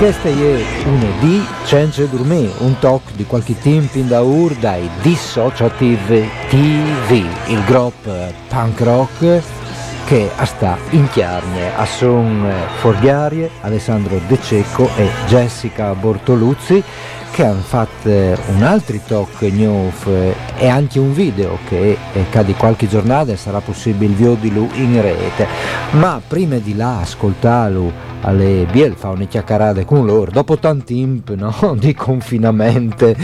Questo è lunedì Change Gourmet, un talk di qualche tempo in da ur dai Dissociative TV, il gruppo punk rock che sta in chiarne a son Forghiarie, Alessandro De Cecco e Jessica Bortoluzzi che hanno fatto un altro talk news e anche un video che di qualche giornata sarà possibile vederlo in rete. Ma prima di là ascoltarlo alle Biel fa una chiacchierata con loro dopo tanti imp no? di confinamento.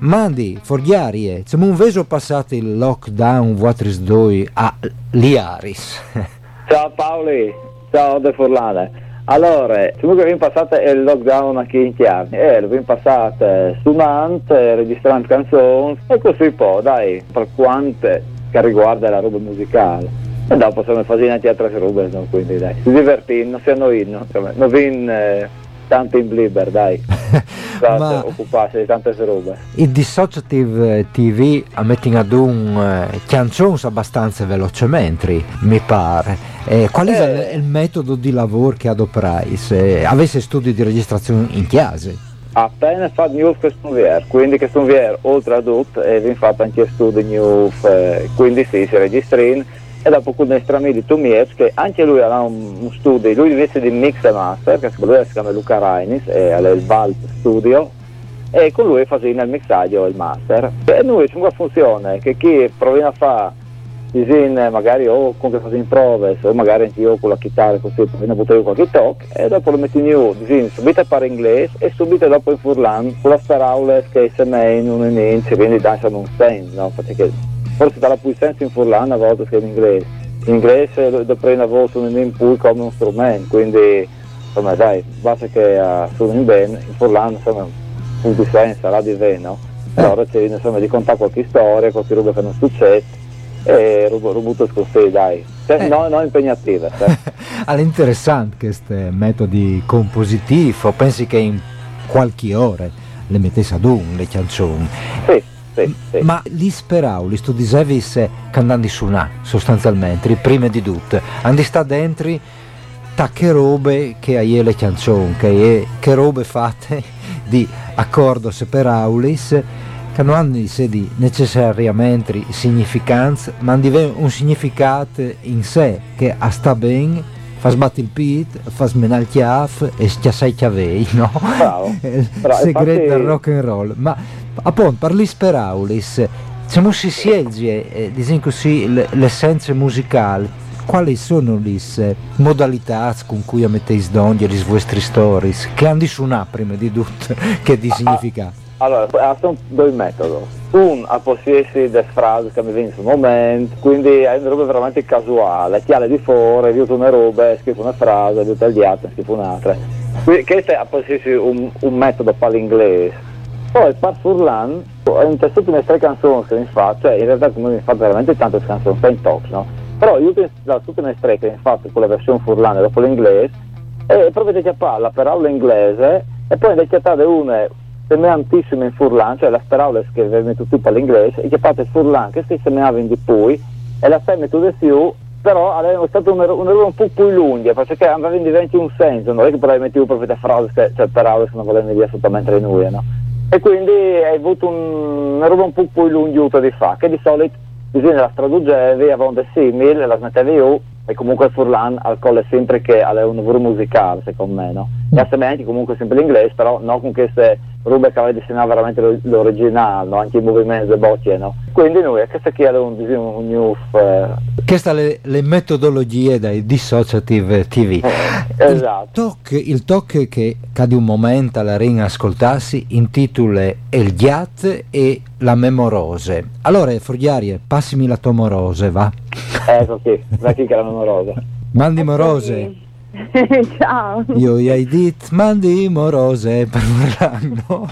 Mandi, Forghiarie, siamo un veso passato il lockdown Vuatris 2 a Liaris? Ciao Paoli, ciao De Forlane allora, siamo che abbiamo passato il lockdown qui in Chiarni e l'abbiamo passato suonando, registrando canzoni e così poi, dai, per quante che riguarda la roba musicale. E dopo siamo fare anche altre robe, no? quindi dai, si divertì, non si annoino, non vin eh, tanto in bliber, dai, Ma occuparsi di tante robe. Il Dissociative TV metti ad un eh, canzoni abbastanza velocemente, mi pare. Eh, qual è eh, il metodo di lavoro che adoperai se avessi studi di registrazione in chiesa? appena news che studiare, quindi studiare oltre a tutto e vi fatto anche studi news, eh, quindi sì, si registrano e dopo con nostro amico Tomiec che anche lui aveva un, un, studio, lui invece di mix master, che si chiama Luca Rainis, e ha il Valt Studio, e con lui faceva il mixaggio e il master. E noi c'è una funzione che chi proviamo a fare disin magari o con che facciamo prove o magari anche io con la chitarra così proviamo a buttare qualche talk e dopo lo metti in giù disin subito a fare inglese e subito dopo in furlan con la parole che se me in un inizio quindi danzano un senso no? perché forse dalla più senso in furlano a volte che in inglese. In inglese lo prende a volte un input come uno strumento, quindi insomma dai, basta che uh, suoni bene, in furlano insomma un di senso, la di ve, no? allora c'è insomma di contare qualche storia, qualche roba che non succede e rubo, rubuto così dai, cioè, Eh. no, no impegnative. cioè. All'interessante questi metodi compositivi, pensi che in qualche ora le mettesse ad un le canzoni? Sì, sì. Ma li speravo, li tu dicevi se che andando su là, sostanzialmente, prima di tutto, andi sta dentro tacche robe che hai le canzoni, che, che robe fatte di accordo per aulis, che non hanno di sé di necessariamente significanza, ma hanno un significato in sé che a sta bene, fa sbattere il pit, fa smenare il chiaf e schiassai chiavei, no? Bravo. Il Bravo, segreto infatti- del rock and roll. Ma appunto, parli per aulis, siamo si siegge, eh, diciamo così, le- l'essenza musicale. Quali sono le eh, modalità con cui mettete donne le vostre stories? Che hanno di suonare prima di tutto, che di significato? Allora, ah, sono due metodi. Un, a possiedersi delle frasi che mi vengono sul momento, quindi è una roba veramente casuale, chiale di fuori, io una roba, scrivo una frase, io tagliata, scrivo un'altra. Quindi questo è a possiedersi un, un metodo per Poi per Furlan, in queste ultime tre canzoni che mi fa, cioè in realtà come mi fa veramente tante canzoni, sta in top, no? Però io penso le ultime tre che mi fatto con la versione Furlan e dopo l'inglese, e proprio che parla per aula inglese e poi invece chiamate una semeantissima in Furlan, cioè la speravola che venne tutto per l'inglese, e chiamate Furlan che si semeava in di poi e la semme tu di più, però aveva stato un un, errore un po' più lungo, perché aveva diventato un senso, non è che proprio le frasi, che, cioè parole che non volevano dire assolutamente noi, no? E quindi hai avuto un, una roba un po' più lunga di fare, che di solito bisogna la traducevi, avevano dei simili, la smettevi io, e comunque Furlan al colle sempre che aveva un lavoro musicale, secondo me, no? E altrimenti comunque sempre l'inglese, però non con queste robe che aveva disegnato veramente lo- l'originale, no? Anche i movimenti e bocce, no? Quindi noi, questo qui era un, un news, eh, Queste le, le metodologie dai dissociative TV. esatto. Toc, il toc che cade un momento alla ringa ascoltarsi intitola El Ghiat e la Memorose. Allora, Forgiarie, passimi la tua morose, va? Ecco qui, da chi che era memorosa. Mandi morose. Ciao. Io gli hai detto, mandi morose per vorranno.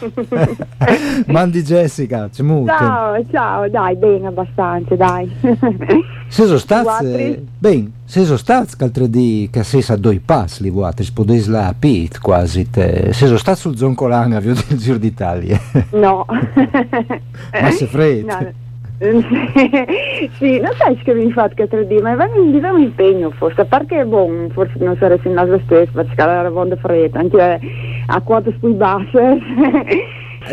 mandi Jessica, c'è muto. Ciao, ciao, dai, bene abbastanza, dai. Se sono stati, Guatri? ben, se sono stati che altre di che sei a due passi, li vuoi, spodesi la pit quasi, te. se sono stati sul Zoncolanga, vi ho del Giro d'Italia. No. Ma se freddo. No. sì, non sai che mi fatto che 3D, ma va in un impegno forse, a parte che boh, forse non saresti in naso stesso, perché la vonda fredda, anche a quote più basse.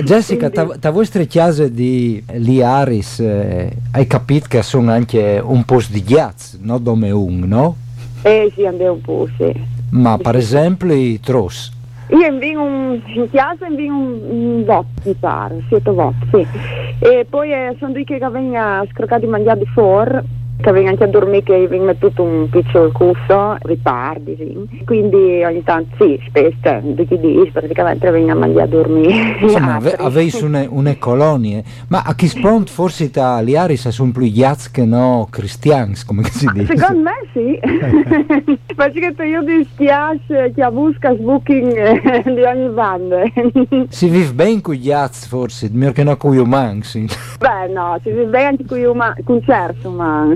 Jessica, Quindi- ta, ta vostre chiese di Liaris eh, hai capito che sono anche un po' di ghiaccio, no? Come un, no? Eh sì, andiamo un po', sì. Ma per esempio i tros. Io invio un, in chiesa invio un, un vot, mi pare, siete vot, sì. E poi eh, sono due che vengono scroccati di mangiare di fuori, che vengono anche a dormire, che vengono tutto un piccolo cusso, ripardi, sì. Quindi ogni tanto, sì, spesso, di chi dice, praticamente vengono a mangiare a dormire. Insomma, ave, Altri. aveis une, une colonie. Ma a chi spont forse ta Liaris sono più ghiacci che no cristians, come che si dice? Secondo me sì, perché io dispiace che busca booking eh, di ogni banda. Si vive bene con i ghiacci forse, meglio che no con gli umani. sì. Beh no, si vive bene anche con gli uma- con certi umani,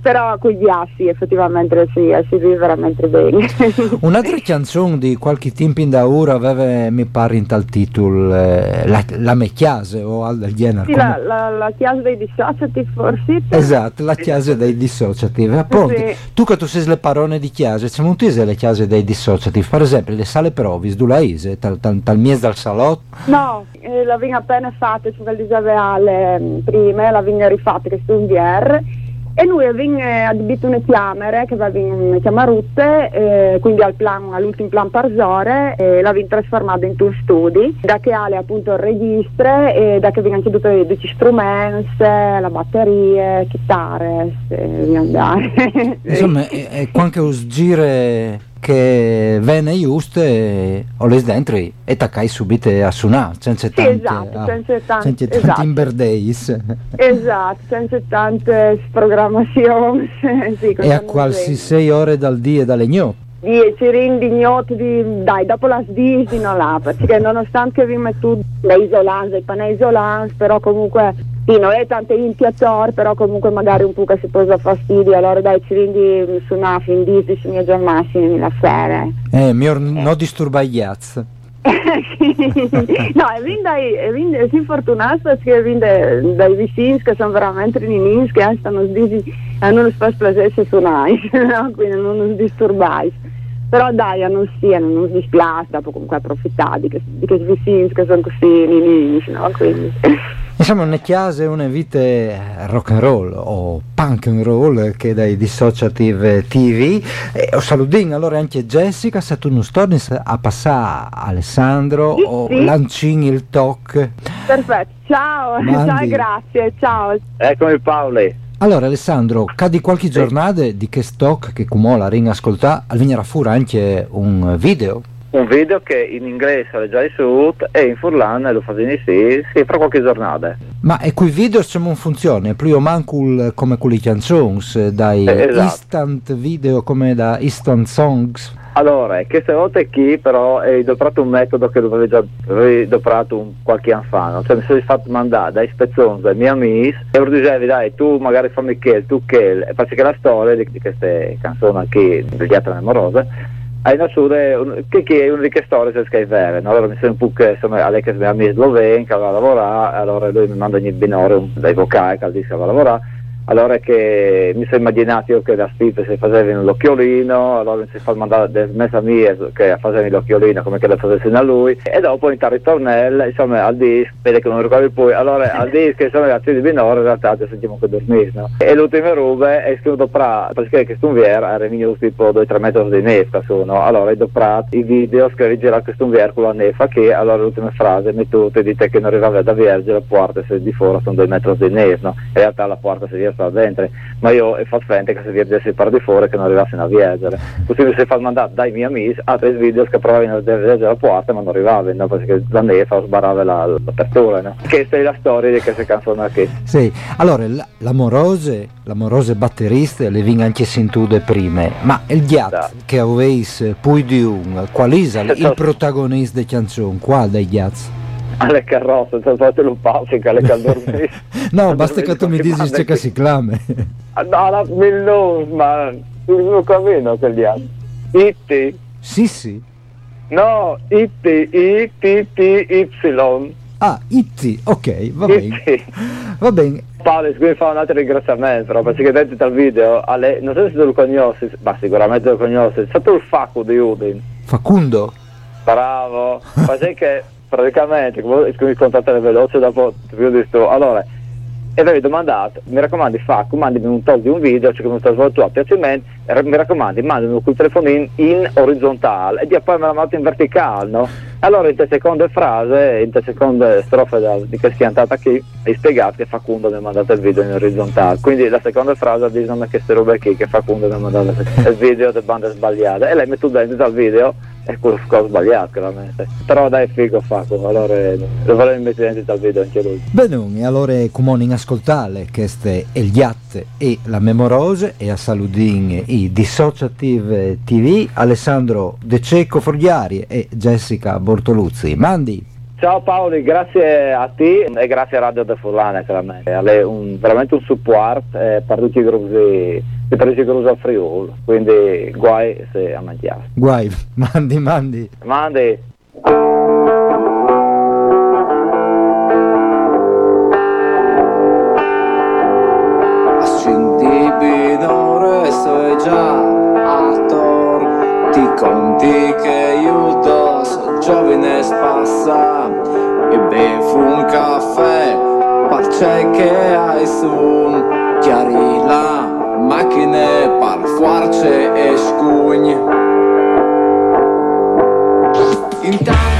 però con gli assi effettivamente sì, si vive veramente bene. Un'altra canzone di qualche tempo in da ora aveva, mi pare, in tal titolo eh, La, la me chiase o al del genere. Sì, la, la, la chiesa dei dissociati forse? Esatto, la chiesa dei dissociativi. Sì. tu che tu sei le parole di chiesa, c'è un tese le chiese dei dissociativi. Per esempio, le sale provis, du la ise, tal, tal, tal mies dal salotto. No, eh, la vigna appena fatta su Valdisaveale prima, la vigna rifatta che sta in VR e lui aveva adibito una chiamere che aveva una chiamarutte, eh, quindi al plan, all'ultimo plan Parzore, e l'aveva trasformato in due studi, da che ha appunto il registro e da che vengono tutti gli strumenti, la batterie, chitarre, se andare. Insomma, è, è qualche usgire che venne giusto e ho le dentro e taccai subito a suonare, senza Sì, tante, esatto, ah, senza tan- senza tanti esatto. imberdeis. Esatto, senza tante programmazioni. sì, E a tanto qualsi gente. sei ore dal dia dalle gno. di ci rendi ignoti di, dai, dopo la sdisi non là, perché nonostante che vi metto le isolanze, i panè isolanze, però comunque sì, non è tanto impiator, però comunque magari un po' che si posa fastidio, allora dai ci rendi su una fin disi, su mia già massimi la sera. Eh, mi or- non disturba gli az. no, e quindi e quindi si fortunato perché quindi dai vicini che sono veramente rinini che stanno sdisi e non spesso piacere suonare, no? quindi non si disturbare. Però dai, non sia, non si dispiace, dopo comunque approfittare di questi vicini che sono così rinini, no? Quindi. Insomma, una chiesa una vite rock and roll o punk and roll che dai Dissociative TV. E ho salutino allora anche Jessica, se tu non torni a passare Alessandro Sì, o sì. lancini il talk. Perfetto, ciao, Mandi. ciao e grazie, ciao. Eccomi Paoli. Allora Alessandro, cadi qualche giornata di che stock che come la ring ascolta, al venire a fuori anche un video. Un video che in inglese è già sud e in furlan lo in sì, sì, fra qualche giornata. Ma e quei video se non funziona, più manco il- come quelli canzoni, dai Eh, esatto. instant video come da instant songs. Allora, queste volte qui però hai adoprato un metodo che dovevi già adoprato qualche anno fa, cioè mi sono fatto mandare da ispezioni dai miei amici e loro dicevi dai tu magari fammi che, tu che, e faccio che la storia di, di queste canzoni qui degli altri amorose hai nascere che, che è una di queste storie se scrivere, no? allora mi sono un po' che insomma lei che è mia slovena che va a lavorare, allora lui mi manda ogni binore un, dai vocali che che va a lavorare allora che mi sono immaginato che la Steve si faceva l'occhiolino, allora mi si fa mandare a mia che faceva l'occhiolino come che la facessero a lui e dopo in tal ritornello insomma al disco, vede che non ricordo più, allora al disco insomma azioni di minore in realtà ci sentiamo che dormire no? e l'ultima ruba è scritto pra, perché che stunvier era venuto tipo 2-3 metri di neffa su, no? allora ho dopo i video rigira che stunvier con la neffa che allora l'ultima frase mi tutte dite che non arrivava da Verge la porta se di fuori sono 2 metri di neffa no? in realtà la porta si riesce da dentro ma io ho fatto finta che se si parla di fuori che non arrivasse a viaggiare così mi si fa mandare dai miei amici altri video che provavano a viaggiare la porta ma non arrivavano no? perché la neffa sbarrava la, l'apertura no? questa è la storia di queste canzoni qui Sì, allora l'amorose, l'amorose batterista le vinga anche sintude prime, ma il ghiat Da. che aveis poi di un, qual è il protagonista di canzone? Qual dei ghiaz? Alle carrozze, se fate un pausa che alle caldormesi No, basta che tu mi dici c'è che si clame. No, la Millows, ma sul cammino che gli altri. Itti, sì, sì. no, Itti, I, T, T, Y. Ah, Itti, ok, va bene. Itti. Va bene. Paolo, qui fa un altro ringraziamento, perché dentro dal video, alle, non so se tu lo conosci, ma sicuramente lo conosci, è stato il Facu di Udin. Facundo. Bravo, ma sai che praticamente, come mi contattate veloce dopo il video di sto, allora, e avevi domandato, mi raccomando, Facco, mandami un talk di un video, cioè come sta svolto a piacimento, mi raccomando, mandami col telefonino in orizzontale. E poi me la mando in verticale, no? Allora in te seconde frase, in te seconde strofe da- di che si andata qui, hai spiegato che Facundo mi ha mandato il video in orizzontale, quindi la seconda frase dice che queste robe qui, che Facundo mi ha mandato il video di bande sbagliate, e lei mette dentro dal video è quello cosa sbagliato chiaramente, però dai figo Facu, allora lo volevo mettere dal video anche lui. Benone, allora come in ascoltare queste Ghiat e la Memorose e a saludin i Dissociative TV Alessandro De Cecco Forghiari e Jessica Bortoluzzi. Mandi! Ciao Paoli, grazie a te e grazie a Radio De Furlane chiaramente, è un, veramente un support eh, per tutti i gruppi di Parigi Cruz al Friuli, quindi guai se a mangiare. Guai, mandi, mandi! Mandi! Scinti binore sei già attor Ti conti che io dos giovine spassa E bevo un caffè Parce che hai sun Chiari la macchine par fuarce e scugni Intanto